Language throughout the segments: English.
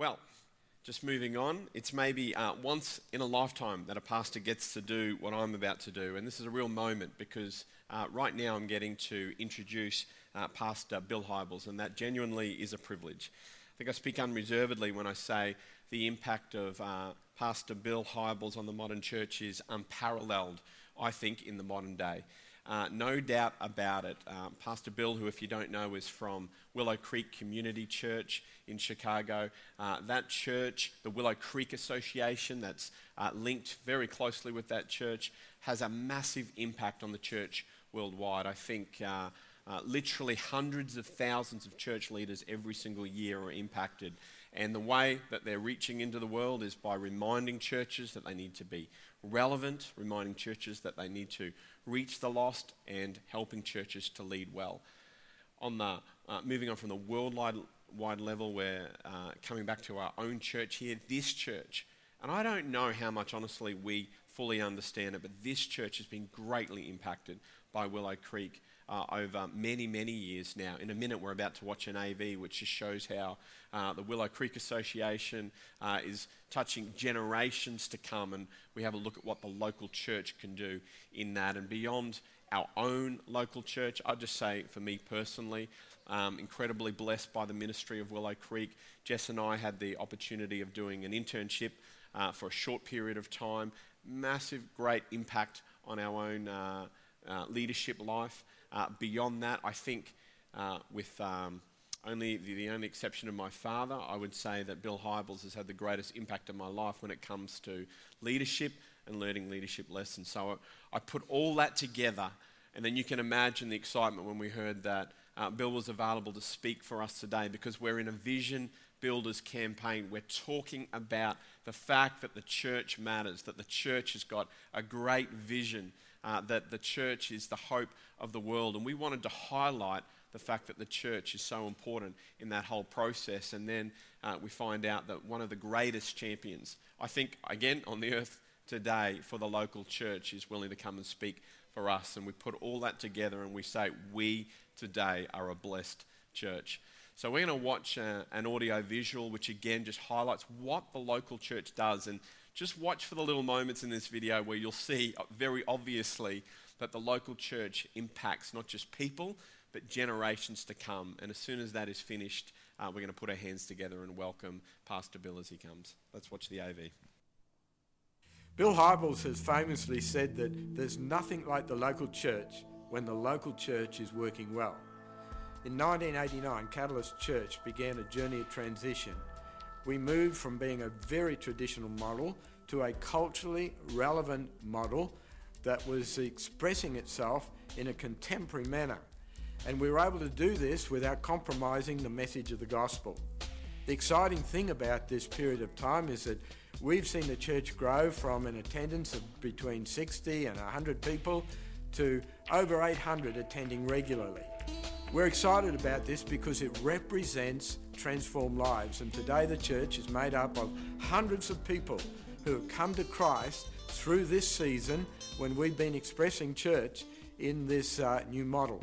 Well, just moving on, it's maybe uh, once in a lifetime that a pastor gets to do what I'm about to do. And this is a real moment because uh, right now I'm getting to introduce uh, Pastor Bill Hybels, and that genuinely is a privilege. I think I speak unreservedly when I say the impact of uh, Pastor Bill Hybels on the modern church is unparalleled, I think, in the modern day. Uh, no doubt about it. Um, Pastor Bill, who, if you don't know, is from Willow Creek Community Church in Chicago. Uh, that church, the Willow Creek Association, that's uh, linked very closely with that church, has a massive impact on the church worldwide. I think uh, uh, literally hundreds of thousands of church leaders every single year are impacted. And the way that they're reaching into the world is by reminding churches that they need to be relevant, reminding churches that they need to reach the lost, and helping churches to lead well. On the uh, moving on from the worldwide wide level, we're uh, coming back to our own church here, this church. And I don't know how much, honestly, we fully understand it, but this church has been greatly impacted by Willow Creek uh, over many, many years now. In a minute, we're about to watch an AV which just shows how uh, the Willow Creek Association uh, is touching generations to come, and we have a look at what the local church can do in that. And beyond our own local church, I'd just say for me personally, um, incredibly blessed by the ministry of Willow Creek. Jess and I had the opportunity of doing an internship uh, for a short period of time. Massive, great impact on our own uh, uh, leadership life. Uh, beyond that, I think uh, with um, only the, the, only exception of my father, I would say that Bill Hybels has had the greatest impact on my life when it comes to leadership and learning leadership lessons. So I, I put all that together, and then you can imagine the excitement when we heard that uh, Bill was available to speak for us today because we're in a vision builders campaign. We're talking about the fact that the church matters, that the church has got a great vision uh, that the church is the hope of the world. And we wanted to highlight the fact that the church is so important in that whole process. And then uh, we find out that one of the greatest champions, I think, again, on the earth today for the local church is willing to come and speak for us. And we put all that together and we say, we today are a blessed church. So we're going to watch uh, an audio visual, which again just highlights what the local church does. And just watch for the little moments in this video where you'll see uh, very obviously that the local church impacts not just people, but generations to come. And as soon as that is finished, uh, we're going to put our hands together and welcome Pastor Bill as he comes. Let's watch the AV. Bill Hybels has famously said that there's nothing like the local church when the local church is working well. In 1989, Catalyst Church began a journey of transition we moved from being a very traditional model to a culturally relevant model that was expressing itself in a contemporary manner. And we were able to do this without compromising the message of the gospel. The exciting thing about this period of time is that we've seen the church grow from an attendance of between 60 and 100 people to over 800 attending regularly. We're excited about this because it represents transformed lives, and today the church is made up of hundreds of people who have come to Christ through this season when we've been expressing church in this uh, new model.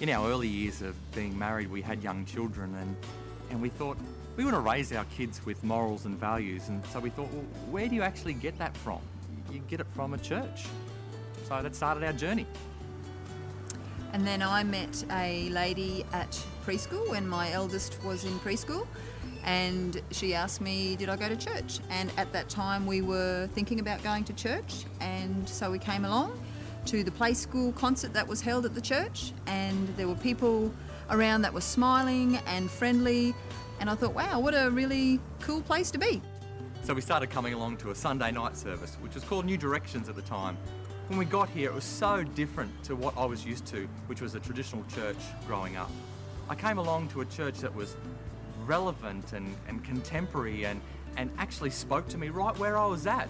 In our early years of being married, we had young children, and, and we thought we want to raise our kids with morals and values, and so we thought, well, where do you actually get that from? You get it from a church. So that started our journey. And then I met a lady at preschool when my eldest was in preschool. And she asked me, Did I go to church? And at that time, we were thinking about going to church. And so we came along to the play school concert that was held at the church. And there were people around that were smiling and friendly. And I thought, wow, what a really cool place to be. So we started coming along to a Sunday night service, which was called New Directions at the time. When we got here, it was so different to what I was used to, which was a traditional church growing up. I came along to a church that was relevant and, and contemporary and, and actually spoke to me right where I was at.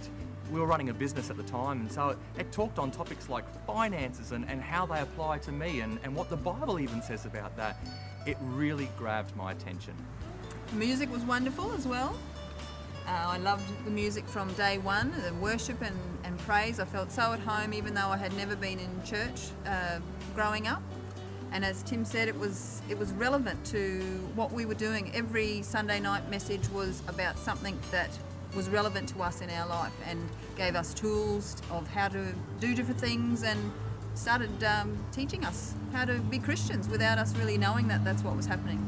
We were running a business at the time, and so it talked on topics like finances and, and how they apply to me and, and what the Bible even says about that. It really grabbed my attention. Music was wonderful as well. Uh, I loved the music from day one, the worship and, and praise. I felt so at home, even though I had never been in church uh, growing up. And as Tim said, it was it was relevant to what we were doing. Every Sunday night message was about something that was relevant to us in our life and gave us tools of how to do different things and started um, teaching us how to be Christians without us really knowing that that's what was happening.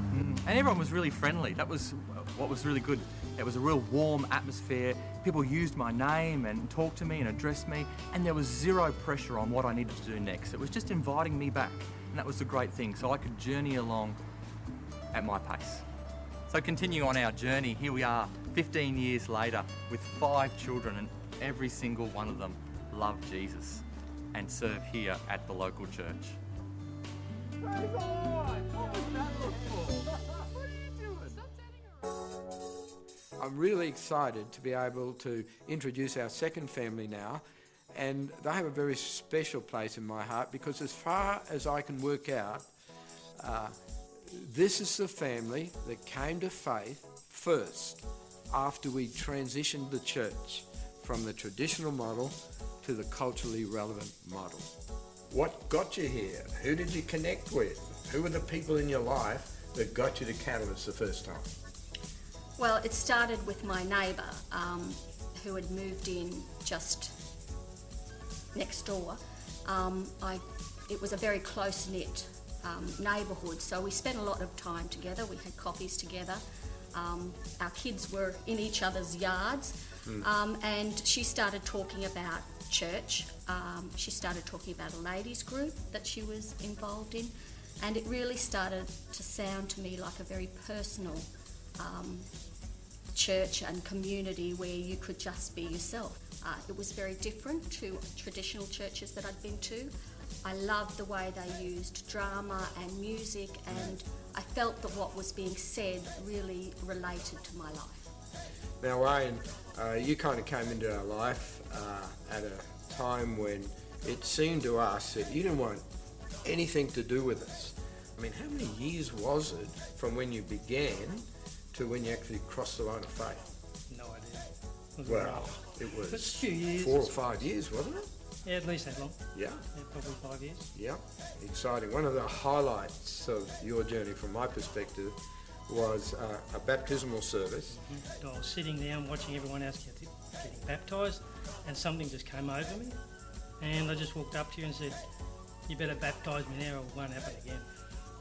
And everyone was really friendly. That was what was really good. It was a real warm atmosphere. People used my name and talked to me and addressed me, and there was zero pressure on what I needed to do next. It was just inviting me back, and that was the great thing. So I could journey along at my pace. So continue on our journey, here we are, 15 years later, with five children, and every single one of them love Jesus and serve here at the local church. I'm really excited to be able to introduce our second family now, and they have a very special place in my heart because, as far as I can work out, uh, this is the family that came to faith first after we transitioned the church from the traditional model to the culturally relevant model. What got you here? Who did you connect with? Who were the people in your life that got you to Catalyst the first time? Well, it started with my neighbour um, who had moved in just next door. Um, I, it was a very close knit um, neighbourhood, so we spent a lot of time together. We had coffees together. Um, our kids were in each other's yards, um, and she started talking about church. Um, she started talking about a ladies' group that she was involved in, and it really started to sound to me like a very personal um, church and community where you could just be yourself. Uh, it was very different to traditional churches that I'd been to. I loved the way they used drama and music, and I felt that what was being said really related to my life. Now, Wayne, uh, you kind of came into our life uh, at a time when it seemed to us that you didn't want anything to do with us. I mean, how many years was it from when you began to when you actually crossed the line of faith? No idea. It was Well, it was It's a few years. four or five years, wasn't it? Yeah, at least that long. Yeah, Yeah, probably five years. yeah, exciting. One of the highlights of your journey, from my perspective, was uh, a baptismal service. And I was sitting down watching everyone else get, getting baptised, and something just came over me. And I just walked up to you and said, You better baptise me now or it won't happen again.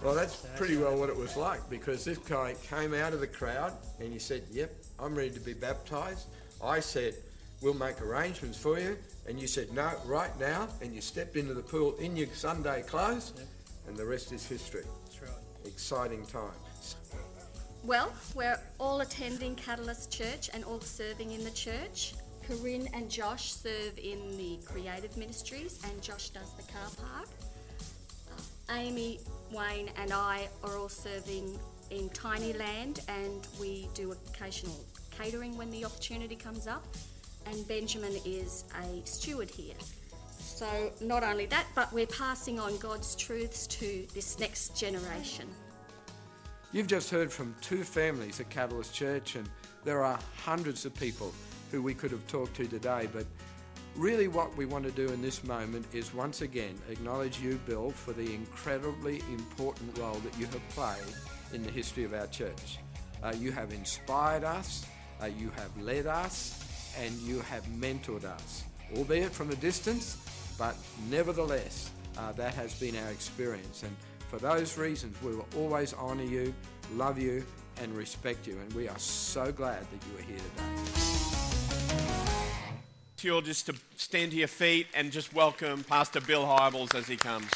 Well, that's pretty well what it was like because this guy came out of the crowd and he said, Yep, I'm ready to be baptized. I said, We'll make arrangements for you. And you said, No, right now. And you stepped into the pool in your Sunday clothes, Yep. and the rest is history. That's right. Exciting times. Well, we're all attending Catalyst Church and all serving in the church. Corinne and Josh serve in the creative ministries, and Josh does the car park. Uh, Amy, Wayne, and I are all serving in Tiny Land, and we do occasional catering when the opportunity comes up. And Benjamin is a steward here. So, not only that, but we're passing on God's truths to this next generation. You've just heard from two families at Catalyst Church, and there are hundreds of people who we could have talked to today. But really, what we want to do in this moment is once again acknowledge you, Bill, for the incredibly important role that you have played in the history of our church. Uh, you have inspired us, uh, you have led us, and you have mentored us, albeit from a distance, but nevertheless, uh, that has been our experience. And for those reasons, we will always honour you, love you, and respect you. And we are so glad that you are here today. To you all just to stand to your feet and just welcome Pastor Bill Hybels as he comes.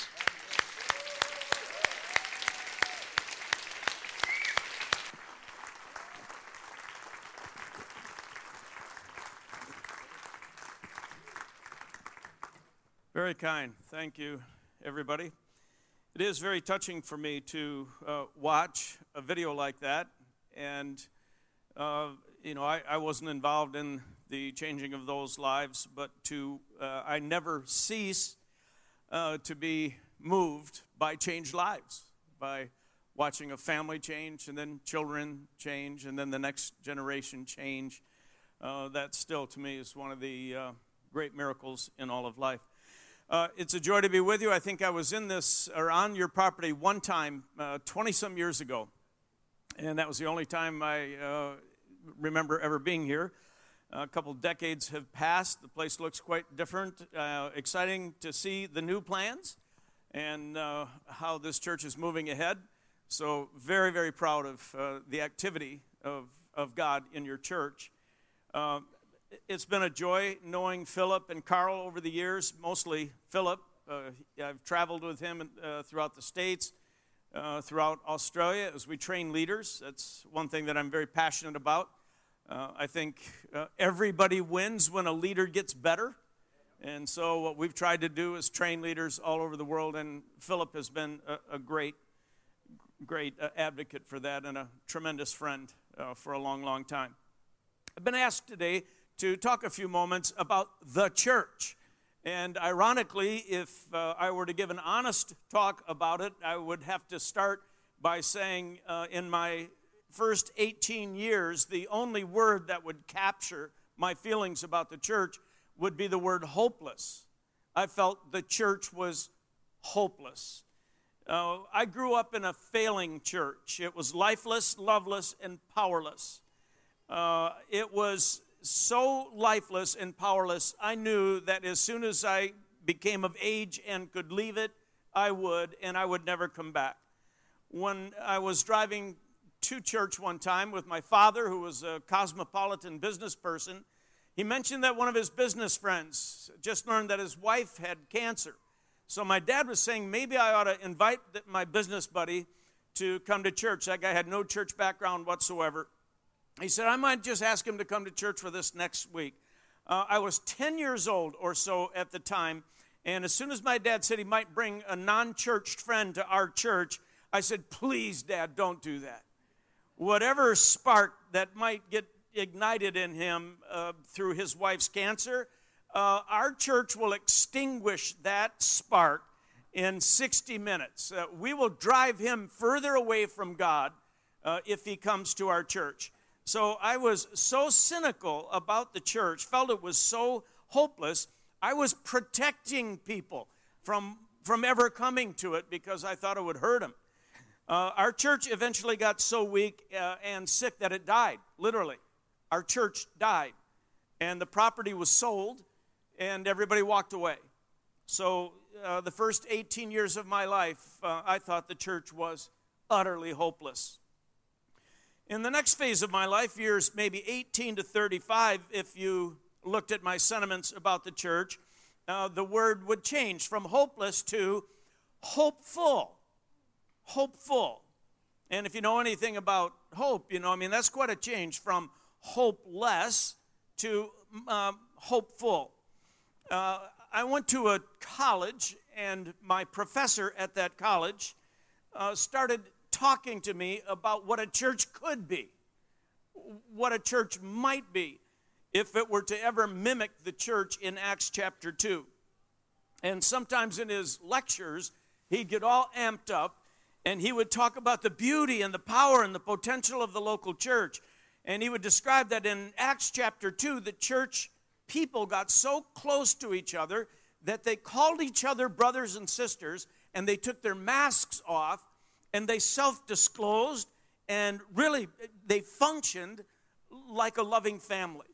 Very kind. Thank you, everybody. It is very touching for me to uh, watch a video like that. And, uh, you know, I, I wasn't involved in the changing of those lives, but to, uh, I never cease uh, to be moved by changed lives, by watching a family change and then children change and then the next generation change. Uh, that still, to me, is one of the uh, great miracles in all of life. Uh, it's a joy to be with you. I think I was in this or on your property one time 20 uh, some years ago. And that was the only time I remember ever being here. A couple decades have passed. The place looks quite different. Uh, exciting to see the new plans and uh, how this church is moving ahead. So, very, very proud of uh, the activity of, of God in your church. Uh, it's been a joy knowing Philip and Carl over the years, mostly Philip. Uh, I've traveled with him uh, throughout the States, throughout Australia as we train leaders. That's one thing that I'm very passionate about. Uh, I think uh, everybody wins when a leader gets better. And so, what we've tried to do is train leaders all over the world, and Philip has been a, a great, great uh, advocate for that and a tremendous friend for a long, long time. I've been asked today to talk a few moments about the church. And ironically, if uh, I were to give an honest talk about it, I would have to start by saying uh, in my first 18 years, the only word that would capture my feelings about the church would be the word hopeless. I felt the church was hopeless. Uh, I grew up in a failing church. It was lifeless, loveless, and powerless. Uh, it was so lifeless and powerless, I knew that as soon as I became of age and could leave it, I would, and I would never come back. When I was driving to church one time with my father, who was a cosmopolitan business person, he mentioned that one of his business friends just learned that his wife had cancer. So my dad was saying, maybe I ought to invite my business buddy to come to church. That guy had no church background whatsoever. He said, I might just ask him to come to church for this next week. Uh, I was 10 years old or so at the time, and as soon as my dad said he might bring a non churched friend to our church, I said, Please, Dad, don't do that. Whatever spark that might get ignited in him uh, through his wife's cancer, uh, our church will extinguish that spark in 60 minutes. Uh, we will drive him further away from God uh, if he comes to our church. So I was so cynical about the church, felt it was so hopeless. I was protecting people from, from ever coming to it because I thought it would hurt them. Uh, our church eventually got so weak uh, and sick that it died, literally. Our church died. And the property was sold, and everybody walked away. So, uh, the first 18 years of my life, uh, I thought the church was utterly hopeless. In the next phase of my life, years maybe 18 to 35, if you looked at my sentiments about the church, uh, the word would change from hopeless to hopeful. Hopeful. And if you know anything about hope, you know, I mean, that's quite a change from hopeless to um, hopeful. Uh, I went to a college, and my professor at that college uh, started talking to me about what a church could be, what a church might be if it were to ever mimic the church in Acts chapter 2. And sometimes in his lectures, he'd get all amped up and he would talk about the beauty and the power and the potential of the local church. And he would describe that in Acts chapter 2, the church people got so close to each other that they called each other brothers and sisters and they took their masks off and they self disclosed and really they functioned like a loving family.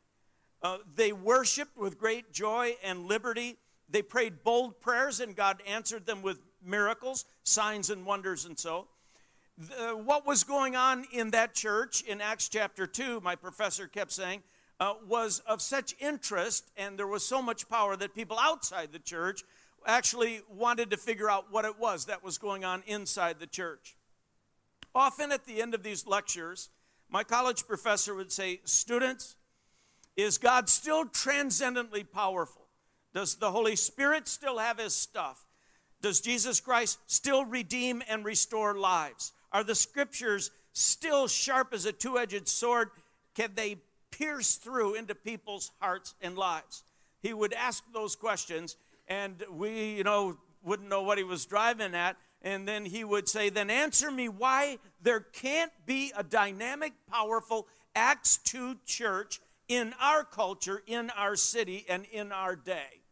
Uh, they worshiped with great joy and liberty. They prayed bold prayers, and God answered them with miracles, signs, and wonders, and so. The, what was going on in that church in Acts chapter 2, my professor kept saying, uh, was of such interest, and there was so much power that people outside the church actually wanted to figure out what it was that was going on inside the church. Often at the end of these lectures, my college professor would say, Students, is God still transcendently powerful? Does the Holy Spirit still have his stuff? Does Jesus Christ still redeem and restore lives? Are the scriptures still sharp as a two edged sword? Can they pierce through into people's hearts and lives? He would ask those questions, and we, you know, wouldn't know what he was driving at. And then he would say, Then answer me why there can't be a dynamic, powerful Acts 2 church in our culture, in our city, and in our day.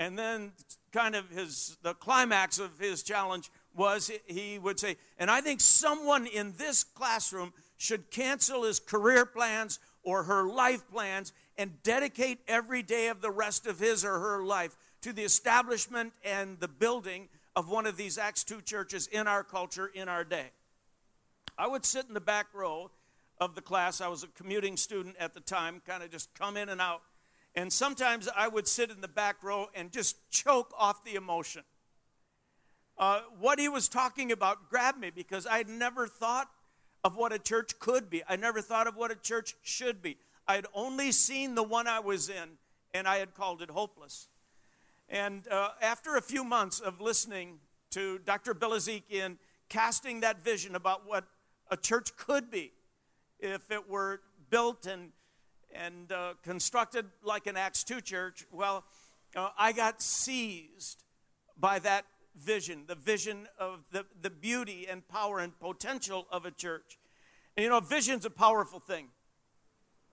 And then, kind of his the climax of his challenge was he would say, and I think someone in this classroom should cancel his career plans or her life plans and dedicate every day of the rest of his or her life to the establishment and the building of one of these Acts 2 churches in our culture, in our day. I would sit in the back row of the class. I was a commuting student at the time, kind of just come in and out. And sometimes I would sit in the back row and just choke off the emotion. Uh, what he was talking about grabbed me because I had never thought of what a church could be. I never thought of what a church should be. I had only seen the one I was in, and I had called it hopeless. And uh, after a few months of listening to Dr. Bilezikian casting that vision about what a church could be if it were built and and uh, constructed like an Acts 2 church, well, uh, I got seized by that vision, the vision of the, the beauty and power and potential of a church. And you know, vision's a powerful thing.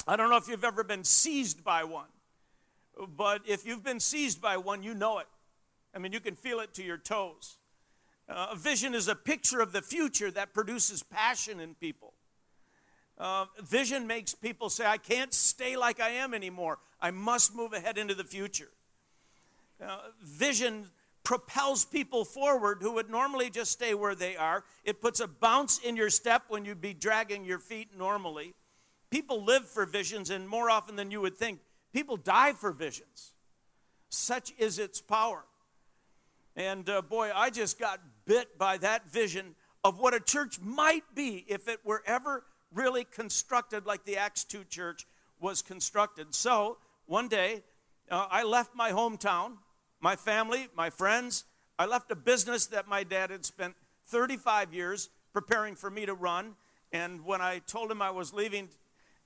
I don't know if you've ever been seized by one, but if you've been seized by one, you know it. I mean, you can feel it to your toes. Uh, a vision is a picture of the future that produces passion in people. Uh, vision makes people say, I can't stay like I am anymore. I must move ahead into the future. Uh, vision propels people forward who would normally just stay where they are. It puts a bounce in your step when you'd be dragging your feet normally. People live for visions, and more often than you would think, people die for visions. Such is its power. And uh, boy, I just got bit by that vision of what a church might be if it were ever really constructed like the Acts 2 church was constructed. So one day, uh, I left my hometown, my family, my friends. I left a business that my dad had spent 35 years preparing for me to run. And when I told him I was leaving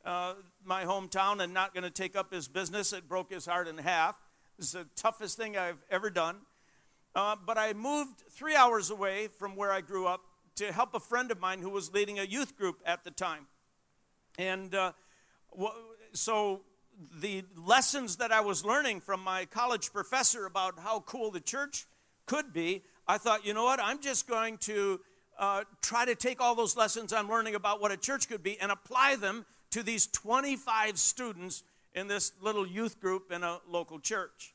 uh, my hometown and not going to take up his business, it broke his heart in half. It's the toughest thing I've ever done. Uh, but I moved three hours away from where I grew up to help a friend of mine who was leading a youth group at the time. And uh, so the lessons that I was learning from my college professor about how cool the church could be, I thought, you know what, I'm just going to uh, try to take all those lessons I'm learning about what a church could be and apply them to these 25 students in this little youth group in a local church.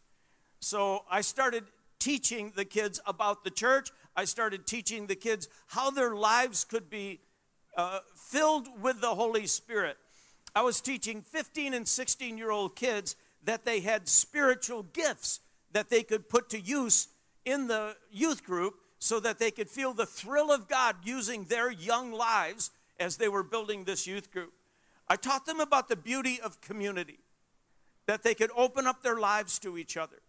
So I started teaching the kids about the church. I started teaching the kids how their lives could be uh, filled with the Holy Spirit. I was teaching 15 and 16 year old kids that they had spiritual gifts that they could put to use in the youth group so that they could feel the thrill of God using their young lives as they were building this youth group. I taught them about the beauty of community, that they could open up their lives to each other.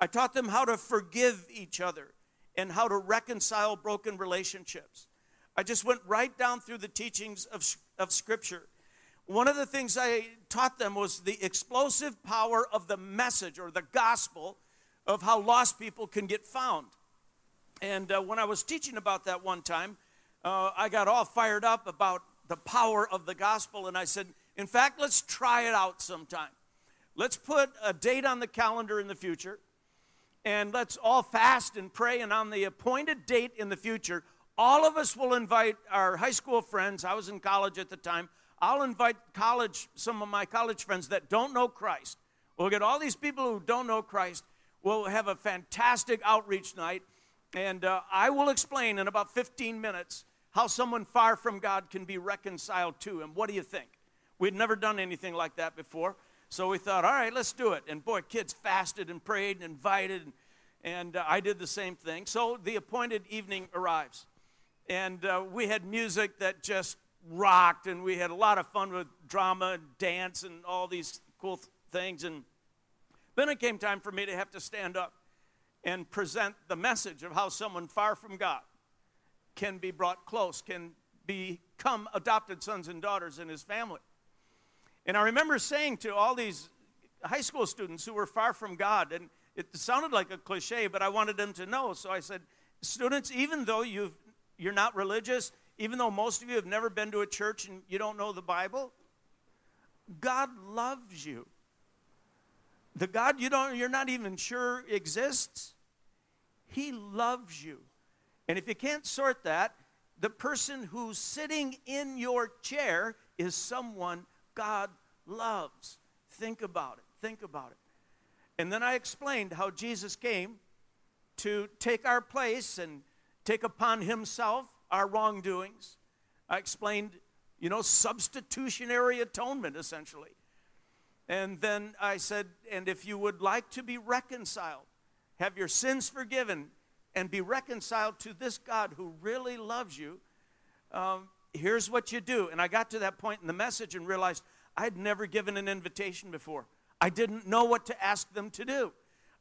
I taught them how to forgive each other and how to reconcile broken relationships. I just went right down through the teachings of, of Scripture. One of the things I taught them was the explosive power of the message or the gospel of how lost people can get found. And uh, when I was teaching about that one time, uh, I got all fired up about the power of the gospel, and I said, in fact, let's try it out sometime. Let's put a date on the calendar in the future and let's all fast and pray. And on the appointed date in the future, all of us will invite our high school friends. I was in college at the time. I'll invite college, some of my college friends that don't know Christ. We'll get all these people who don't know Christ. We'll have a fantastic outreach night. And uh, I will explain in about 15 minutes how someone far from God can be reconciled to Him. What do you think? We'd never done anything like that before. So we thought, all right, let's do it. And boy, kids fasted and prayed and invited, and, and uh, I did the same thing. So the appointed evening arrives. And uh, we had music that just rocked, and we had a lot of fun with drama and dance and all these cool th- things. And then it came time for me to have to stand up and present the message of how someone far from God can be brought close, can become adopted sons and daughters in his family. And I remember saying to all these high school students who were far from God, and it sounded like a cliche, but I wanted them to know. So I said, Students, even though you've, you're not religious, even though most of you have never been to a church and you don't know the Bible, God loves you. the God you don't, you're not even sure exists, He loves you. And if you can't sort that, the person who's sitting in your chair is someone God loves. Think about it. Think about it. And then I explained how Jesus came to take our place and take upon himself our wrongdoings. I explained, you know, substitutionary atonement essentially. And then I said, and if you would like to be reconciled, have your sins forgiven, and be reconciled to this God who really loves you, um, here's what you do. And I got to that point in the message and realized I'd never given an invitation before. I didn't know what to ask them to do.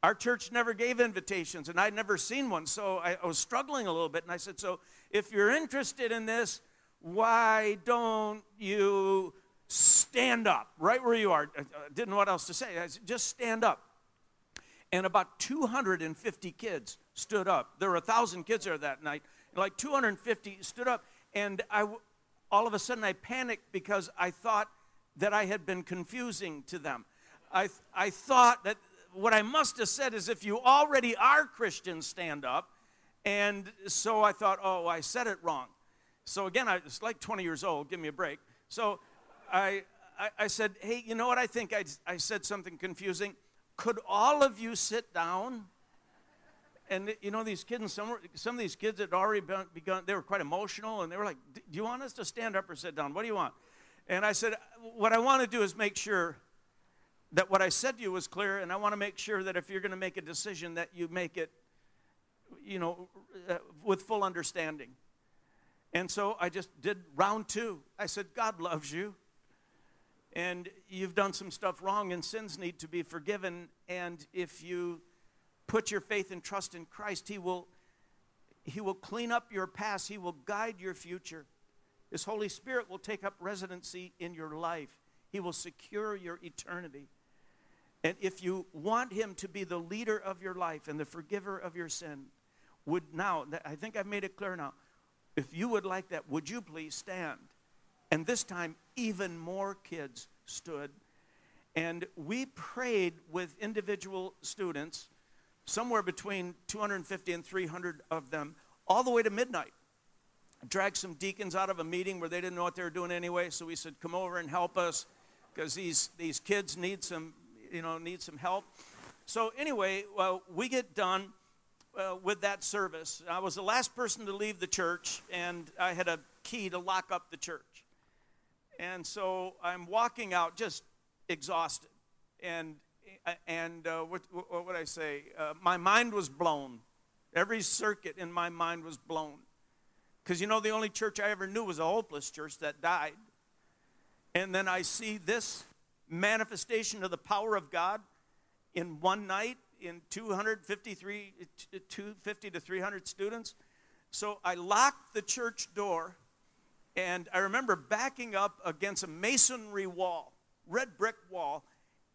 Our church never gave invitations, and I'd never seen one. So I, I was struggling a little bit. And I said, So if you're interested in this, why don't you stand up right where you are? I didn't know what else to say. I said, Just stand up. And about 250 kids stood up. There were a 1,000 kids there that night. Like 250 stood up. And I, all of a sudden, I panicked because I thought that I had been confusing to them. I, I thought that what I must have said is if you already are Christians, stand up. And so I thought, oh, I said it wrong. So again, I was like 20 years old, give me a break. So I, I, I said, hey, you know what? I think I, I said something confusing. Could all of you sit down? And you know, these kids, some, some of these kids had already begun, they were quite emotional, and they were like, Do you want us to stand up or sit down? What do you want? And I said, What I want to do is make sure that what I said to you was clear, and I want to make sure that if you're going to make a decision, that you make it, you know, uh, with full understanding. And so I just did round two. I said, God loves you, and you've done some stuff wrong, and sins need to be forgiven. And if you put your faith and trust in Christ, He will, he will clean up your past, He will guide your future. His Holy Spirit will take up residency in your life, He will secure your eternity. And if you want Him to be the leader of your life and the forgiver of your sin, would now, I think I've made it clear now, if you would like that, would you please stand? And this time, even more kids stood. And we prayed with individual students somewhere between 250 and 300 of them, all the way to midnight. Dragged some deacons out of a meeting where they didn't know what they were doing anyway, so we said, "Come over and help us, because these these kids need some, you know, need some help." So anyway, well, we get done uh, with that service. I was the last person to leave the church, and I had a key to lock up the church. And so I'm walking out just exhausted, and and uh, what, what would I say? Uh, my mind was blown. Every circuit in my mind was blown. Because you know, the only church I ever knew was a hopeless church that died. And then I see this manifestation of the power of God in one night in 253, 250 to 300 students. So I locked the church door, and I remember backing up against a masonry wall, red brick wall,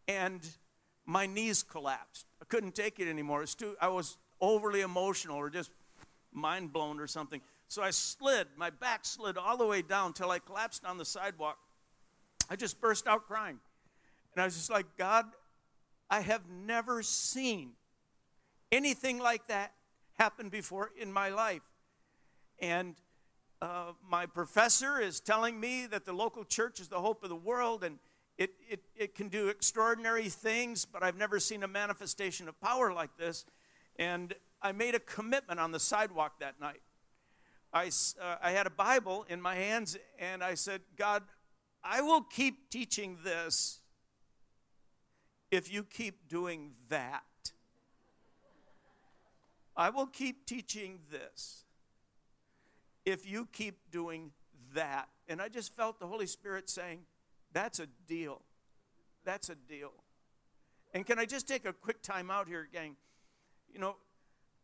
and my knees collapsed. I couldn't take it anymore. It was too, I was overly emotional or just mind blown or something. So I slid, my back slid all the way down till I collapsed on the sidewalk. I just burst out crying. And I was just like, God, I have never seen anything like that happen before in my life. And uh, my professor is telling me that the local church is the hope of the world, and it, it, it can do extraordinary things, but I've never seen a manifestation of power like this. And I made a commitment on the sidewalk that night. I, uh, I had a Bible in my hands, and I said, God, I will keep teaching this if you keep doing that. I will keep teaching this if you keep doing that. And I just felt the Holy Spirit saying, that's a deal. That's a deal. And can I just take a quick time out here, gang? You know,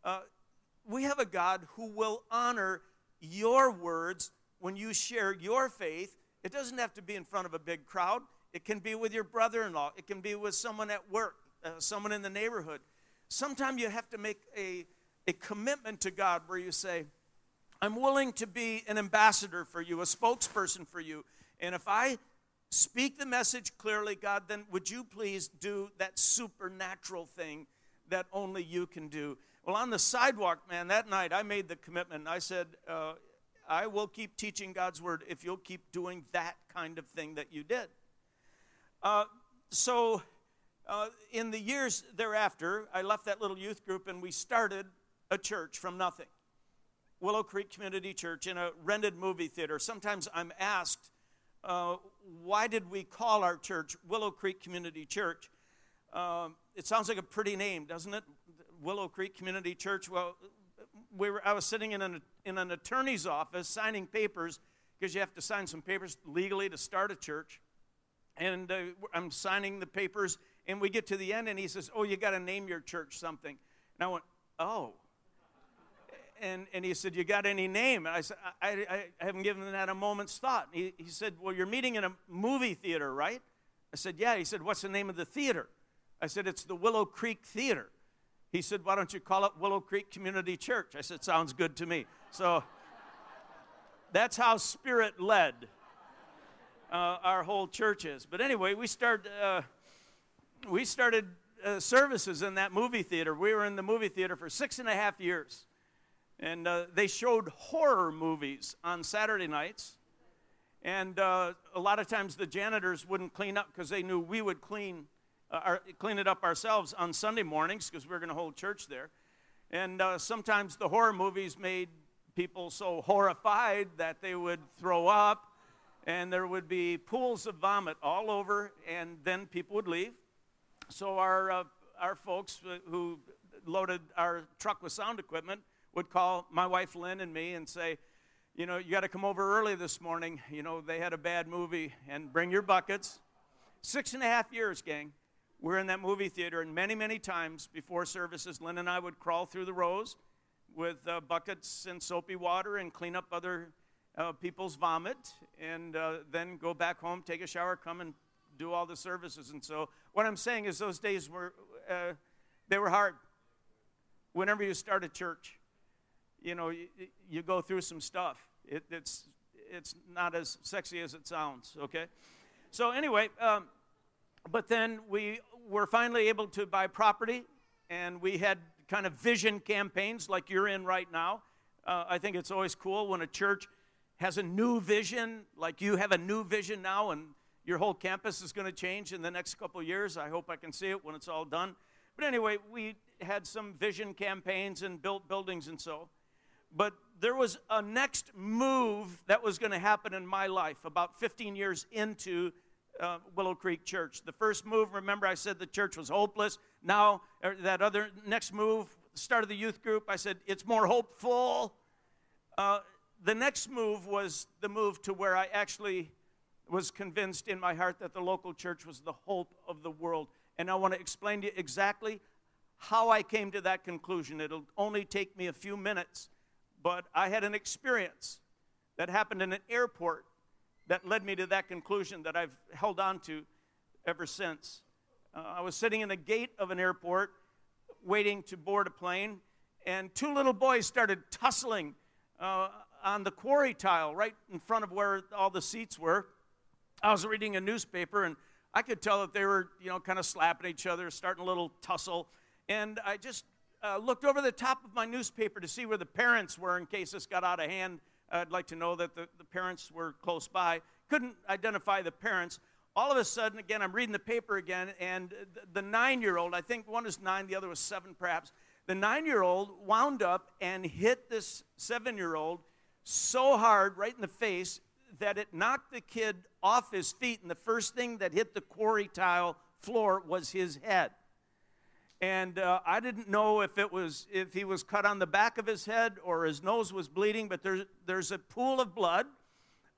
uh, we have a God who will honor your words when you share your faith. It doesn't have to be in front of a big crowd, it can be with your brother in law, it can be with someone at work, uh, someone in the neighborhood. Sometimes you have to make a, a commitment to God where you say, I'm willing to be an ambassador for you, a spokesperson for you. And if I speak the message clearly, God, then would you please do that supernatural thing that only you can do? Well, on the sidewalk, man, that night I made the commitment. I said, uh, I will keep teaching God's word if you'll keep doing that kind of thing that you did. Uh, so, uh, in the years thereafter, I left that little youth group and we started a church from nothing. Willow Creek Community Church in a rented movie theater. Sometimes I'm asked, uh, why did we call our church Willow Creek Community Church? Um, it sounds like a pretty name, doesn't it? Willow Creek Community Church. Well, we were, I was sitting in an, in an attorney's office signing papers because you have to sign some papers legally to start a church. And uh, I'm signing the papers, and we get to the end, and he says, Oh, you got to name your church something. And I went, Oh and, and he said, You got any name? And I said, I, I, I haven't given that a moment's thought. He, he said, Well, you're meeting in a movie theater, right? I said, Yeah. He said, What's the name of the theater? I said, It's the Willow Creek Theater. He said, Why don't you call it Willow Creek Community Church? I said, Sounds good to me. So that's how Spirit led uh, our whole church is. But anyway, we, start, uh, we started uh, services in that movie theater. We were in the movie theater for six and a half years. And uh, they showed horror movies on Saturday nights. And uh, a lot of times the janitors wouldn't clean up because they knew we would clean, uh, our, clean it up ourselves on Sunday mornings because we were going to hold church there. And uh, sometimes the horror movies made people so horrified that they would throw up and there would be pools of vomit all over, and then people would leave. So our, uh, our folks who loaded our truck with sound equipment would call my wife Lynn and me and say, you know, you got to come over early this morning. You know, they had a bad movie and bring your buckets. Six and a half years, gang. We're in that movie theater, and many, many times before services, Lynn and I would crawl through the rows with uh, buckets and soapy water and clean up other uh, people's vomit, and uh, then go back home, take a shower, come and do all the services. And so, what I'm saying is, those days were uh, they were hard. Whenever you start a church, you know, you, you go through some stuff. It, it's, it's not as sexy as it sounds, okay? So, anyway, um, but then we were finally able to buy property, and we had kind of vision campaigns like you're in right now. Uh, I think it's always cool when a church has a new vision, like you have a new vision now, and your whole campus is going to change in the next couple years. I hope I can see it when it's all done. But anyway, we had some vision campaigns and built buildings and so. But there was a next move that was going to happen in my life about 15 years into uh, Willow Creek Church. The first move, remember, I said the church was hopeless. Now, er, that other next move, start of the youth group, I said it's more hopeful. Uh, the next move was the move to where I actually was convinced in my heart that the local church was the hope of the world. And I want to explain to you exactly how I came to that conclusion. It'll only take me a few minutes but I had an experience that happened in an airport that led me to that conclusion that I've held on to ever since. Uh, I was sitting in the gate of an airport waiting to board a plane, and two little boys started tussling uh, on the quarry tile right in front of where all the seats were. I was reading a newspaper, and I could tell that they were, you know, kind of slapping each other, starting a little tussle. And I just uh, looked over the top of my newspaper to see where the parents were in case this got out of hand. I'd like to know that the, the parents were close by. Couldn't identify the parents. All of a sudden, again, I'm reading the paper again, and the, the nine year old, I think one was nine, the other was seven perhaps, the nine year old wound up and hit this seven year old so hard right in the face that it knocked the kid off his feet, and the first thing that hit the quarry tile floor was his head and uh, I didn't know if it was if he was cut on the back of his head or his nose was bleeding, but there's there's a pool of blood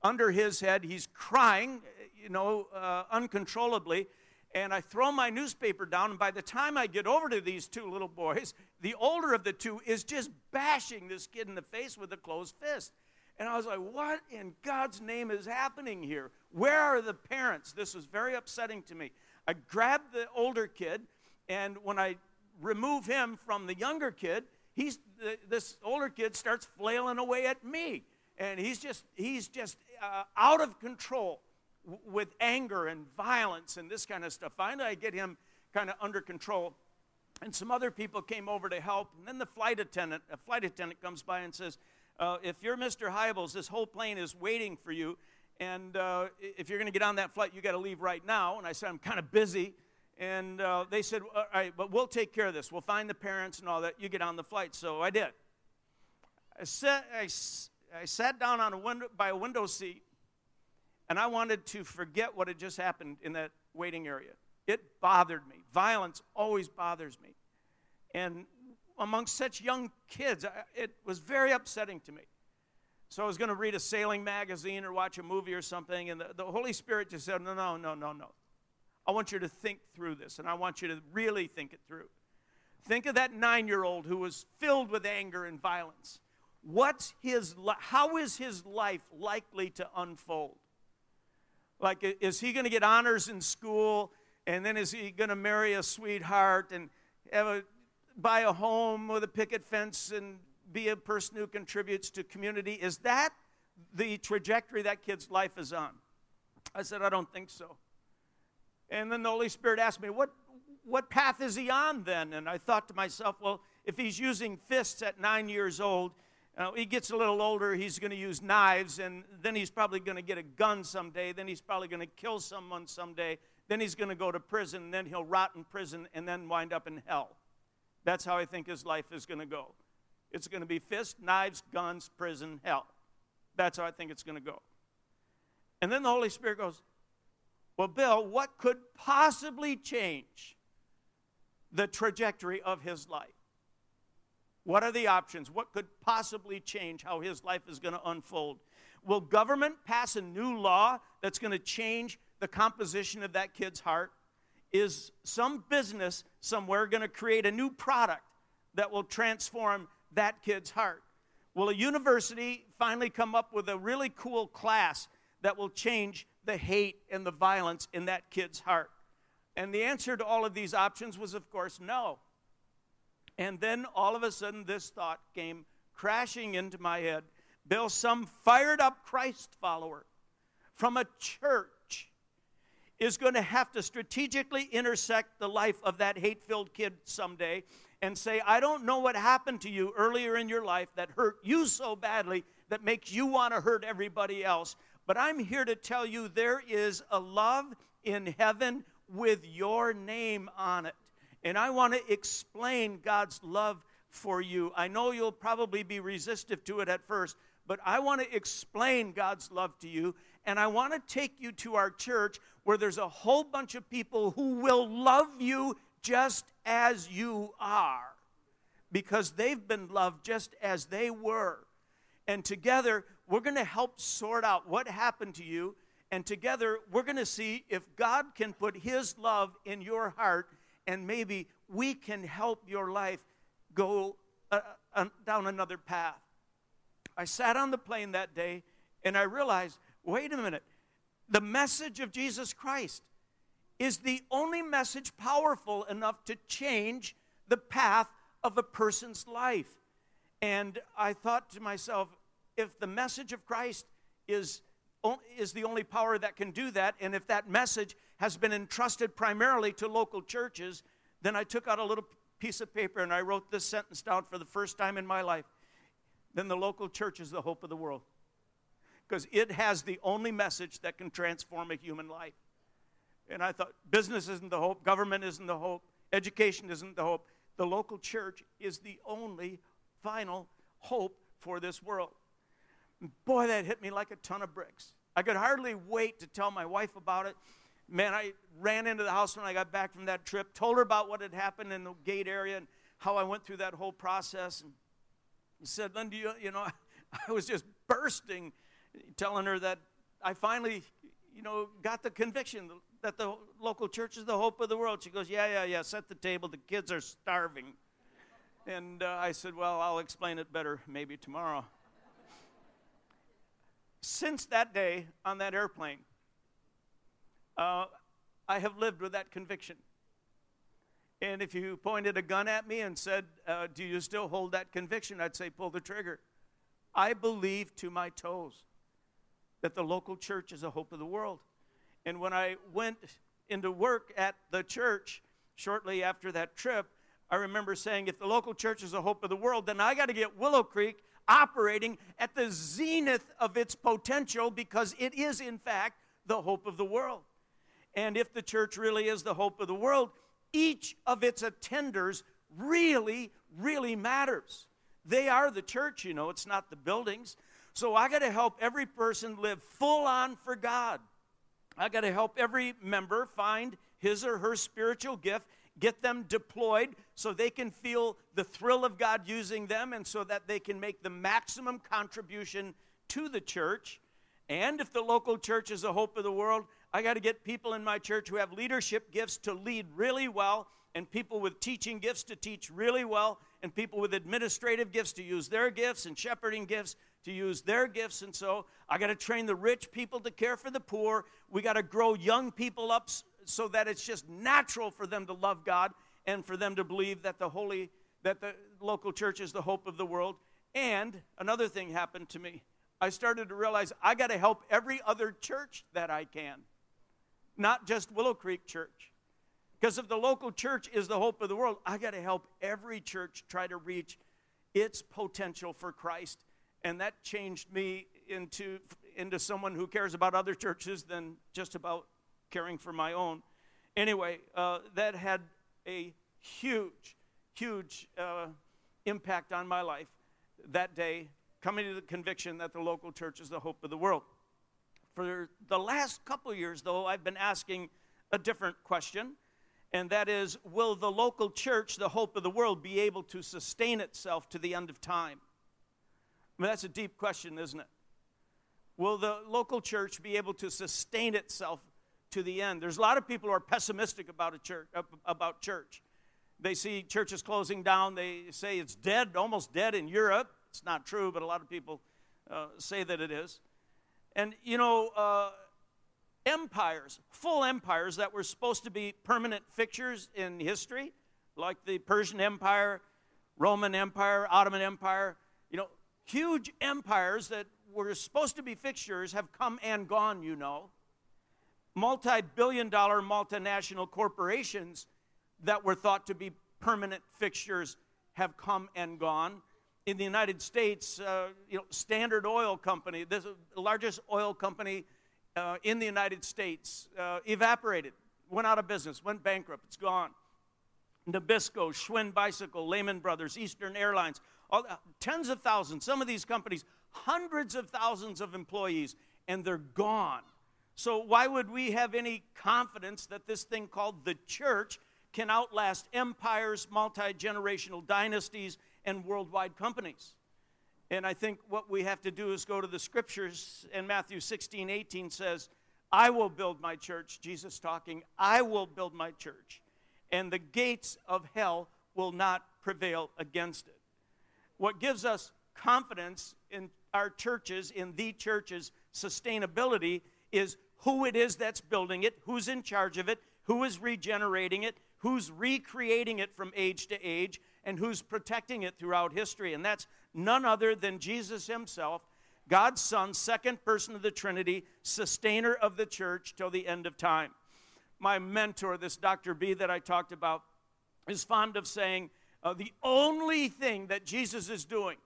under his head. He's crying, you know, uh, uncontrollably. And I throw my newspaper down, and by the time I get over to these two little boys, the older of the two is just bashing this kid in the face with a closed fist. And I was like, what in God's name is happening here? Where are the parents? This was very upsetting to me. I grabbed the older kid and when I remove him from the younger kid, he's this older kid starts flailing away at me, and he's just he's just uh, out of control. with anger and violence and this kind of stuff. Finally, I get him kind of under control. And some other people came over to help. And then the flight attendant, a flight attendant comes by and says, uh, If you're Mr. Hybels, this whole plane is waiting for you. And uh, if you're going to get on that flight, you got to leave right now. And I said, I'm kind of busy. And uh, they said, All right, but we'll take care of this. We'll find the parents and all that. You get on the flight. So I did. I sat, I, I sat down on a window, by a window seat, and I wanted to forget what had just happened in that waiting area. It bothered me. Violence always bothers me. And amongst such young kids, it was very upsetting to me. So I was going to read a sailing magazine or watch a movie or something, and the, the Holy Spirit just said, No, no, no, no, no. I want you to think through this, and I want you to really think it through. Think of that nine year old who was filled with anger and violence. What's his, how is his life likely to unfold? Like, is he going to get honors in school? And then is he going to marry a sweetheart and a, buy a home with a picket fence and be a person who contributes to community? Is that the trajectory that kid's life is on? I said, I don't think so. And then the Holy Spirit asked me, what, what path is he on then? And I thought to myself, well, if he's using fists at nine years old, uh, he gets a little older, he's going to use knives, and then he's probably going to get a gun someday. Then he's probably going to kill someone someday. Then he's going to go to prison, then he'll rot in prison and then wind up in hell. That's how I think his life is going to go. It's going to be fists, knives, guns, prison, hell. That's how I think it's going to go. And then the Holy Spirit goes, Well, Bill, what could possibly change the trajectory of his life? What are the options? What could possibly change how his life is going to unfold? Will government pass a new law that's going to change the composition of that kid's heart? Is some business somewhere going to create a new product that will transform that kid's heart? Will a university finally come up with a really cool class that will change the hate and the violence in that kid's heart? And the answer to all of these options was, of course, no. And then all of a sudden, this thought came crashing into my head Bill, some fired up Christ follower from a church is going to have to strategically intersect the life of that hate filled kid someday and say, I don't know what happened to you earlier in your life that hurt you so badly that makes you want to hurt everybody else. But I'm here to tell you there is a love in heaven with your name on it. And I want to explain God's love for you. I know you'll probably be resistive to it at first, but I want to explain God's love to you. And I want to take you to our church where there's a whole bunch of people who will love you just as you are because they've been loved just as they were. And together, we're going to help sort out what happened to you. And together, we're going to see if God can put His love in your heart, and maybe we can help your life go uh, uh, down another path. I sat on the plane that day and I realized wait a minute, the message of Jesus Christ is the only message powerful enough to change the path of a person's life. And I thought to myself, if the message of Christ is, is the only power that can do that, and if that message has been entrusted primarily to local churches, then I took out a little piece of paper and I wrote this sentence down for the first time in my life. Then the local church is the hope of the world because it has the only message that can transform a human life. And I thought, business isn't the hope, government isn't the hope, education isn't the hope. The local church is the only final hope for this world. Boy, that hit me like a ton of bricks. I could hardly wait to tell my wife about it. Man, I ran into the house when I got back from that trip, told her about what had happened in the gate area and how I went through that whole process. And said, Linda, you, you know, I was just bursting telling her that I finally, you know, got the conviction that the local church is the hope of the world. She goes, Yeah, yeah, yeah, set the table. The kids are starving. And uh, I said, Well, I'll explain it better maybe tomorrow. Since that day on that airplane, uh, I have lived with that conviction. And if you pointed a gun at me and said, uh, Do you still hold that conviction? I'd say, Pull the trigger. I believe to my toes that the local church is the hope of the world. And when I went into work at the church shortly after that trip, I remember saying, if the local church is the hope of the world, then I got to get Willow Creek operating at the zenith of its potential because it is, in fact, the hope of the world. And if the church really is the hope of the world, each of its attenders really, really matters. They are the church, you know, it's not the buildings. So I got to help every person live full on for God. I got to help every member find his or her spiritual gift, get them deployed so they can feel the thrill of God using them and so that they can make the maximum contribution to the church. And if the local church is the hope of the world, I got to get people in my church who have leadership gifts to lead really well, and people with teaching gifts to teach really well, and people with administrative gifts to use their gifts, and shepherding gifts to use their gifts. And so I got to train the rich people to care for the poor. We got to grow young people up so that it's just natural for them to love God and for them to believe that the holy that the local church is the hope of the world. And another thing happened to me. I started to realize I got to help every other church that I can not just Willow Creek Church. Because if the local church is the hope of the world, I got to help every church try to reach its potential for Christ. And that changed me into, into someone who cares about other churches than just about caring for my own. Anyway, uh, that had a huge, huge uh, impact on my life that day, coming to the conviction that the local church is the hope of the world. For the last couple years, though, I've been asking a different question, and that is Will the local church, the hope of the world, be able to sustain itself to the end of time? I mean, that's a deep question, isn't it? Will the local church be able to sustain itself to the end? There's a lot of people who are pessimistic about a church about church. They see churches closing down. They say it's dead, almost dead in Europe. It's not true, but a lot of people uh, say that it is. And, you know, uh, empires, full empires that were supposed to be permanent fixtures in history, like the Persian Empire, Roman Empire, Ottoman Empire, you know, huge empires that were supposed to be fixtures have come and gone, you know. Multi billion dollar multinational corporations that were thought to be permanent fixtures have come and gone in the United States, uh, you know, Standard Oil Company, the largest oil company uh, in the United States, uh, evaporated, went out of business, went bankrupt, it's gone. Nabisco, Schwinn Bicycle, Lehman Brothers, Eastern Airlines, all, uh, tens of thousands, some of these companies, hundreds of thousands of employees, and they're gone. So, why would we have any confidence that this thing called the church can outlast empires, multi generational dynasties, and worldwide companies. And I think what we have to do is go to the scriptures, and Matthew 16, 18 says, I will build my church, Jesus talking, I will build my church, and the gates of hell will not prevail against it. What gives us confidence in our churches, in the church's sustainability, is who it is that's building it, who's in charge of it, who is regenerating it, who's recreating it from age to age, and who's protecting it throughout history. And that's none other than Jesus himself, God's Son, second person of the Trinity, sustainer of the church till the end of time. My mentor, this Dr. B that I talked about, is fond of saying uh, the only thing that Jesus is doing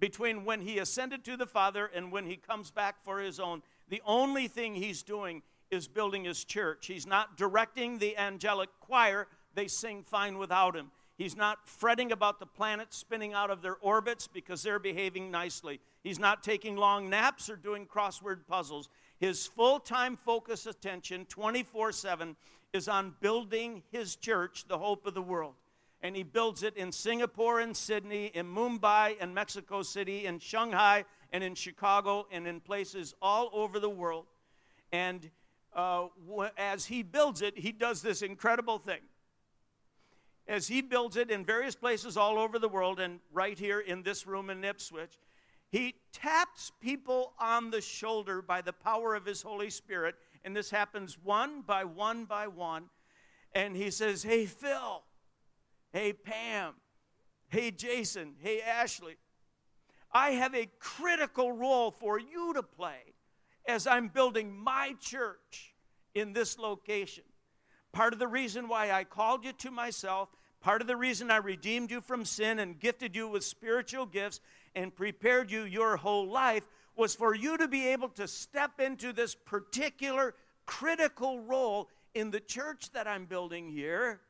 between when he ascended to the Father and when he comes back for his own, the only thing he's doing is building his church. He's not directing the angelic choir, they sing fine without him. He's not fretting about the planets spinning out of their orbits because they're behaving nicely. He's not taking long naps or doing crossword puzzles. His full time focus attention, 24 7, is on building his church, the hope of the world. And he builds it in Singapore and Sydney, in Mumbai and Mexico City, in Shanghai and in Chicago, and in places all over the world. And uh, as he builds it, he does this incredible thing as he builds it in various places all over the world and right here in this room in Ipswich, he taps people on the shoulder by the power of his Holy Spirit. And this happens one by one by one. And he says, Hey, Phil. Hey, Pam. Hey, Jason. Hey, Ashley. I have a critical role for you to play as I'm building my church in this location. Part of the reason why I called you to myself, part of the reason I redeemed you from sin and gifted you with spiritual gifts and prepared you your whole life was for you to be able to step into this particular critical role in the church that I'm building here.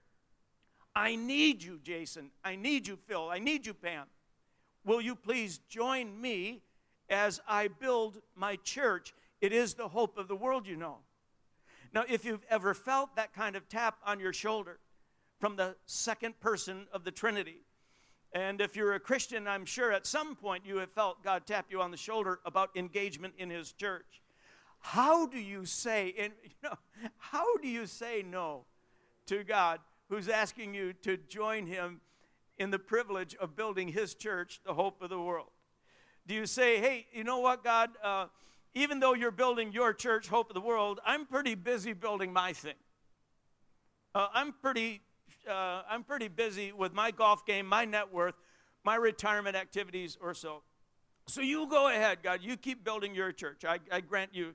I need you, Jason. I need you, Phil. I need you, Pam. Will you please join me as I build my church? It is the hope of the world, you know. Now, if you've ever felt that kind of tap on your shoulder from the second person of the Trinity, and if you're a Christian, I'm sure at some point you have felt God tap you on the shoulder about engagement in His church. How do you say, you know, how do you say no to God who's asking you to join Him in the privilege of building His church, the hope of the world? Do you say, hey, you know what, God? Uh, even though you're building your church, Hope of the World, I'm pretty busy building my thing. Uh, I'm pretty uh, I'm pretty busy with my golf game, my net worth, my retirement activities, or so. So you go ahead, God. You keep building your church. I, I grant you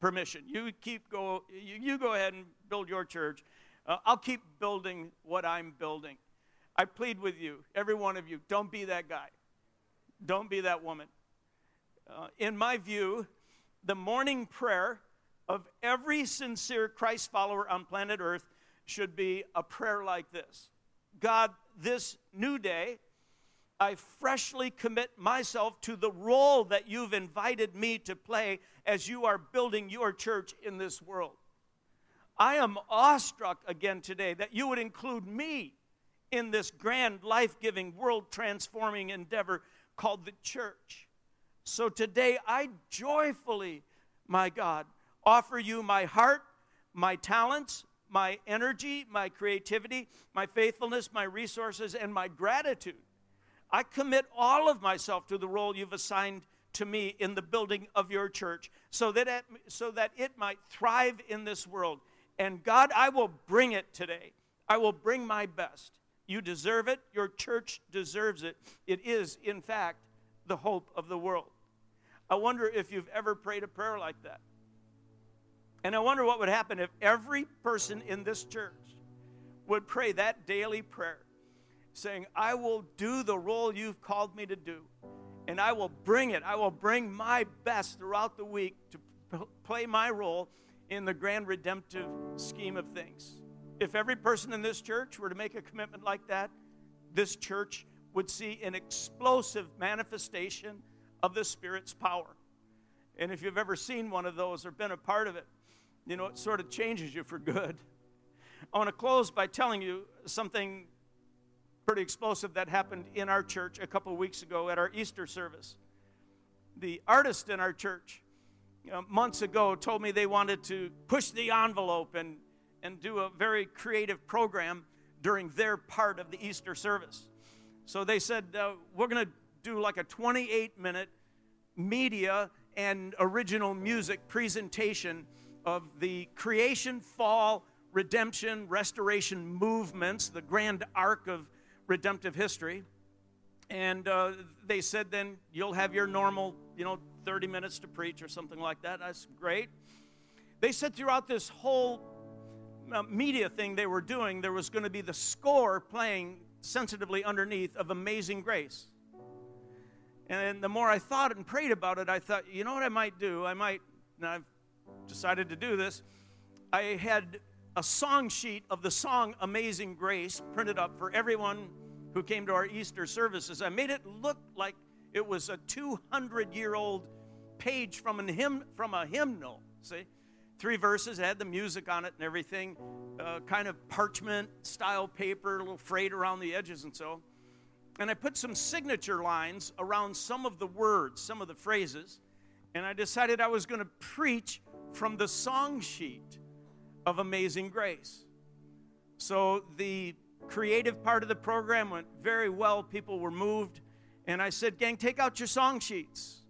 permission. You keep go. You, you go ahead and build your church. Uh, I'll keep building what I'm building. I plead with you, every one of you, don't be that guy. Don't be that woman. Uh, in my view, the morning prayer of every sincere Christ follower on planet Earth should be a prayer like this God, this new day, I freshly commit myself to the role that you've invited me to play as you are building your church in this world. I am awestruck again today that you would include me in this grand, life giving, world transforming endeavor called the church. So today, I joyfully, my God, offer you my heart, my talents, my energy, my creativity, my faithfulness, my resources, and my gratitude. I commit all of myself to the role you've assigned to me in the building of your church so that it, so that it might thrive in this world. And God, I will bring it today. I will bring my best. You deserve it. Your church deserves it. It is, in fact, the hope of the world. I wonder if you've ever prayed a prayer like that. And I wonder what would happen if every person in this church would pray that daily prayer, saying, I will do the role you've called me to do, and I will bring it. I will bring my best throughout the week to play my role in the grand redemptive scheme of things. If every person in this church were to make a commitment like that, this church would see an explosive manifestation of the Spirit's power. And if you've ever seen one of those or been a part of it, you know, it sort of changes you for good. I want to close by telling you something pretty explosive that happened in our church a couple weeks ago at our Easter service. The artist in our church, you know, months ago, told me they wanted to push the envelope and, and do a very creative program during their part of the Easter service. So they said, uh, We're going to do like a 28 minute media and original music presentation of the creation, fall, redemption, restoration movements, the grand arc of redemptive history. And uh, they said, then you'll have your normal, you know, 30 minutes to preach or something like that. That's great. They said throughout this whole uh, media thing they were doing, there was going to be the score playing sensitively underneath of Amazing Grace. And the more I thought and prayed about it, I thought, you know what I might do? I might, and I've decided to do this. I had a song sheet of the song Amazing Grace printed up for everyone who came to our Easter services. I made it look like it was a 200 year old page from, a hymn, from a hymnal. See? Three verses, had the music on it and everything, uh, kind of parchment style paper, a little frayed around the edges and so and I put some signature lines around some of the words, some of the phrases, and I decided I was going to preach from the song sheet of Amazing Grace. So the creative part of the program went very well. People were moved. And I said, Gang, take out your song sheets.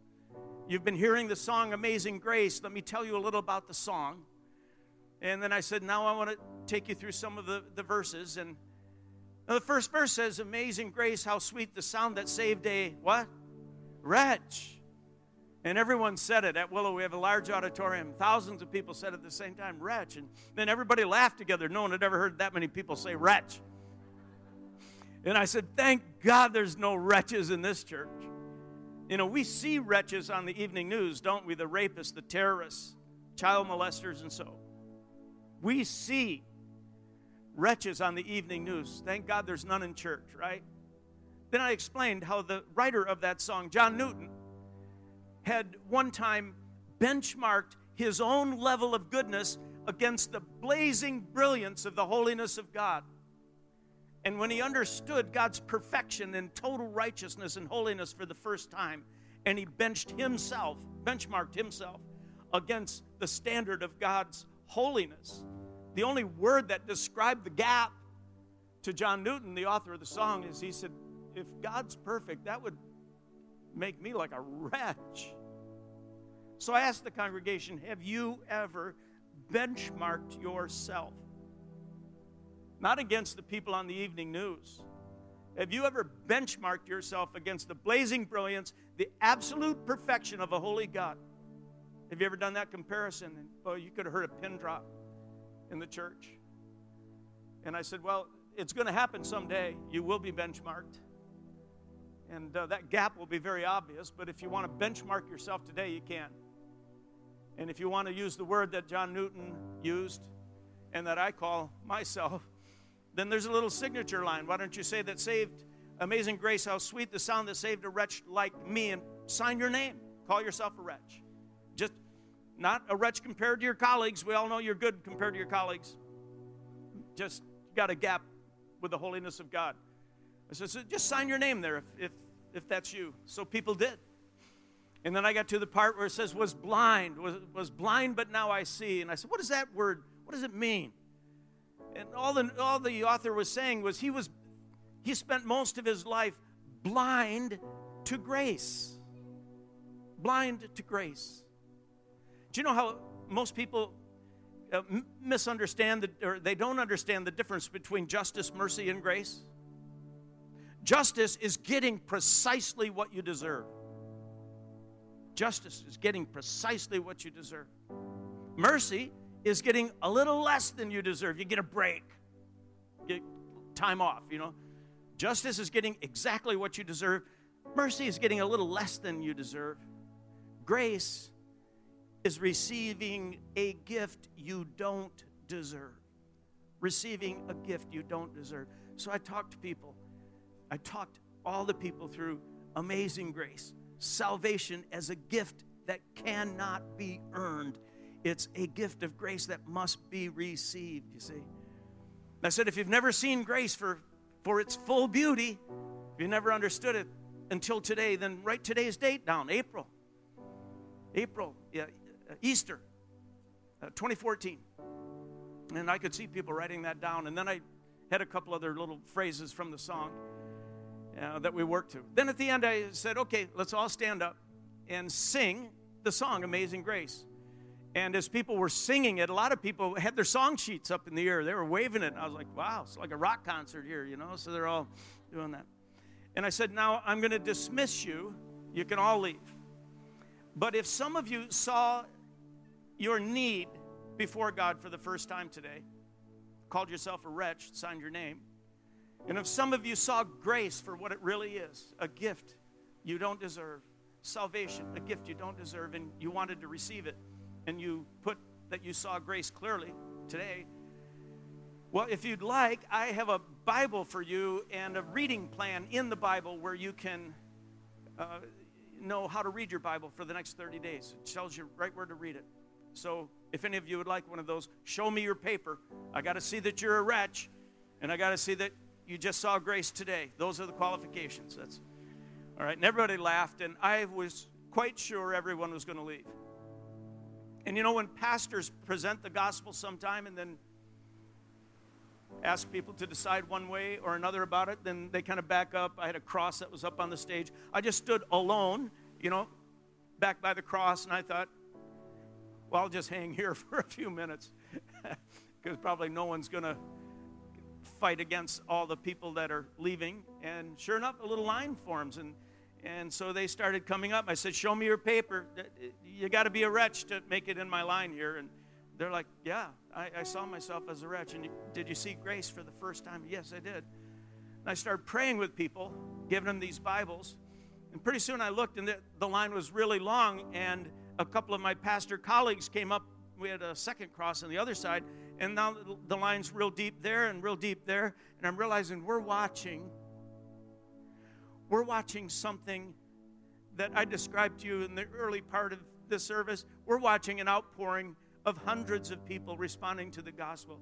You've been hearing the song Amazing Grace. Let me tell you a little about the song. And then I said, Now I want to take you through some of the, the verses. And the first verse says, Amazing grace, how sweet the sound that saved a what? Wretch. And everyone said it. At Willow, we have a large auditorium. Thousands of people said it at the same time, wretch. And then everybody laughed together. No one had ever heard that many people say wretch. And I said, Thank God there's no wretches in this church. You know, we see wretches on the evening news, don't we? The rapists, the terrorists, child molesters, and so. We see wretches on the evening news. Thank God there's none in church, right? Then I explained how the writer of that song, John Newton, had one time benchmarked his own level of goodness against the blazing brilliance of the holiness of God. And when he understood God's perfection and total righteousness and holiness for the first time, and he benched himself, benchmarked himself against the standard of God's holiness, the only word that described the gap to John Newton, the author of the song, is he said, If God's perfect, that would make me like a wretch. So I asked the congregation, Have you ever benchmarked yourself? Not against the people on the evening news. Have you ever benchmarked yourself against the blazing brilliance, the absolute perfection of a holy God? Have you ever done that comparison? And, you could have heard a pin drop in the church. And I said, Well, it's going to happen someday. You will be benchmarked. And uh, that gap will be very obvious, but if you want to benchmark yourself today, you can. And if you want to use the word that John Newton used and that I call myself, then there's a little signature line. Why don't you say that saved Amazing Grace, how sweet the sound that saved a wretch like me, and sign your name. Call yourself a wretch. Just not a wretch compared to your colleagues. We all know you're good compared to your colleagues. Just got a gap with the holiness of God. I said, so just sign your name there if, if, if that's you. So people did. And then I got to the part where it says, was blind, was, was blind, but now I see. And I said, what does that word, what does it mean? And all the, all the author was saying was he was, he spent most of his life blind to grace. Blind to grace. Do you know how most people uh, misunderstand the, or they don't understand the difference between justice, mercy, and grace? Justice is getting precisely what you deserve. Justice is getting precisely what you deserve. Mercy is getting a little less than you deserve. You get a break, get time off, you know. Justice is getting exactly what you deserve. Mercy is getting a little less than you deserve. Grace is receiving a gift you don't deserve. Receiving a gift you don't deserve. So I talked to people I talked all the people through amazing grace, salvation as a gift that cannot be earned. It's a gift of grace that must be received, you see. I said, if you've never seen grace for, for its full beauty, if you never understood it until today, then write today's date down April. April, yeah, Easter, uh, 2014. And I could see people writing that down. And then I had a couple other little phrases from the song uh, that we worked to. Then at the end, I said, okay, let's all stand up and sing the song Amazing Grace. And as people were singing it, a lot of people had their song sheets up in the air. They were waving it. And I was like, wow, it's like a rock concert here, you know? So they're all doing that. And I said, now I'm going to dismiss you. You can all leave. But if some of you saw your need before God for the first time today, called yourself a wretch, signed your name, and if some of you saw grace for what it really is a gift you don't deserve, salvation, a gift you don't deserve, and you wanted to receive it, and you put that you saw grace clearly today, well, if you'd like, I have a Bible for you and a reading plan in the Bible where you can uh, know how to read your Bible for the next 30 days. It tells you right where to read it. So, if any of you would like one of those, show me your paper. I got to see that you're a wretch, and I got to see that you just saw grace today. Those are the qualifications. That's all right. And everybody laughed, and I was quite sure everyone was going to leave. And you know, when pastors present the gospel sometime and then ask people to decide one way or another about it, then they kind of back up. I had a cross that was up on the stage. I just stood alone, you know, back by the cross, and I thought, well, I'll just hang here for a few minutes because probably no one's going to fight against all the people that are leaving. And sure enough, a little line forms. And, And so they started coming up. I said, Show me your paper. You got to be a wretch to make it in my line here. And they're like, Yeah, I, I saw myself as a wretch. And did you see grace for the first time? Yes, I did. And I started praying with people, giving them these Bibles. And pretty soon I looked, and the, the line was really long. And a couple of my pastor colleagues came up. We had a second cross on the other side. And now the line's real deep there and real deep there. And I'm realizing we're watching. We're watching something that I described to you in the early part of this service. We're watching an outpouring of hundreds of people responding to the gospel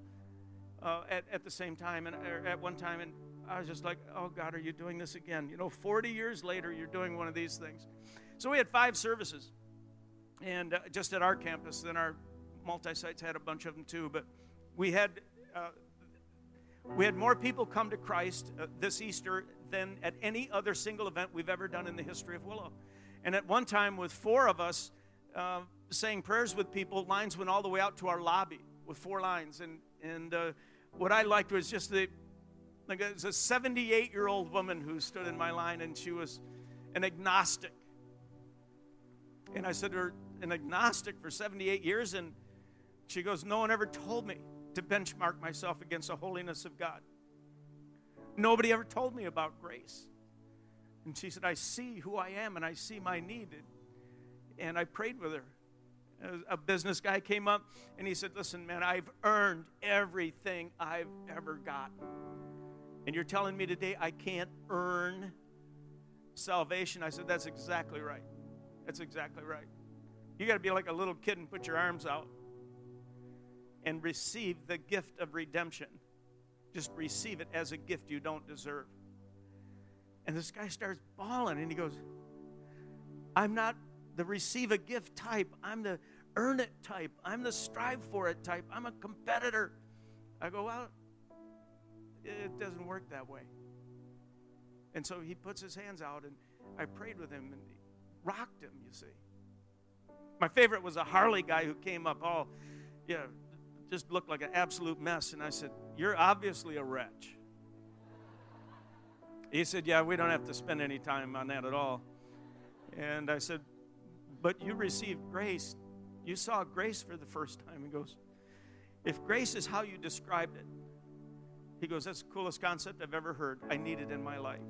uh, at, at the same time and at one time. And I was just like, oh God, are you doing this again? You know, 40 years later, you're doing one of these things. So we had five services, and uh, just at our campus. Then our multi sites had a bunch of them too. But we had uh, we had more people come to Christ uh, this Easter than at any other single event we've ever done in the history of Willow. And at one time, with four of us uh, saying prayers with people, lines went all the way out to our lobby with four lines. And and uh, what I liked was just the like it was a 78 year old woman who stood in my line, and she was an agnostic. And I said to her, an agnostic for 78 years, and she goes, No one ever told me to benchmark myself against the holiness of God. Nobody ever told me about grace. And she said, I see who I am and I see my need. And I prayed with her. A business guy came up and he said, Listen, man, I've earned everything I've ever gotten. And you're telling me today I can't earn salvation? I said, That's exactly right. That's exactly right. You got to be like a little kid and put your arms out and receive the gift of redemption. Just receive it as a gift you don't deserve. And this guy starts bawling and he goes, I'm not the receive a gift type. I'm the earn it type. I'm the strive for it type. I'm a competitor. I go, Well, it doesn't work that way. And so he puts his hands out and I prayed with him and rocked him, you see. My favorite was a Harley guy who came up all, yeah, just looked like an absolute mess. And I said, You're obviously a wretch. He said, Yeah, we don't have to spend any time on that at all. And I said, But you received grace. You saw grace for the first time. He goes, If grace is how you described it, he goes, That's the coolest concept I've ever heard. I need it in my life.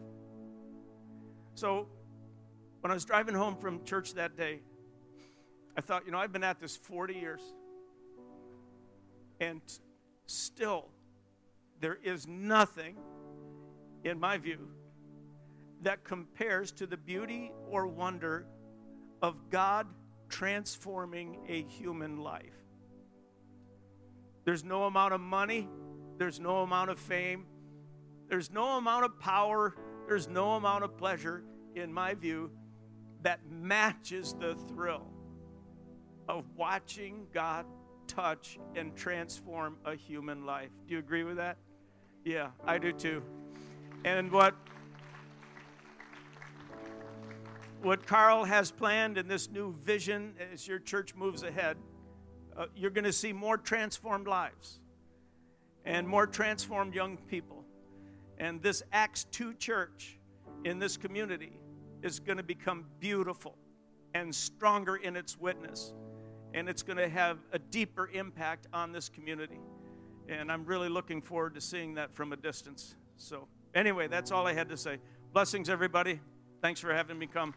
So when I was driving home from church that day, I thought, you know, I've been at this 40 years. And still, there is nothing, in my view, that compares to the beauty or wonder of God transforming a human life. There's no amount of money, there's no amount of fame, there's no amount of power, there's no amount of pleasure, in my view, that matches the thrill of watching God touch and transform a human life. Do you agree with that? Yeah, I do too. And what what Carl has planned in this new vision as your church moves ahead, uh, you're going to see more transformed lives and more transformed young people. And this Acts 2 church in this community is going to become beautiful and stronger in its witness and it's going to have a deeper impact on this community. And I'm really looking forward to seeing that from a distance. So, anyway, that's all I had to say. Blessings, everybody. Thanks for having me come.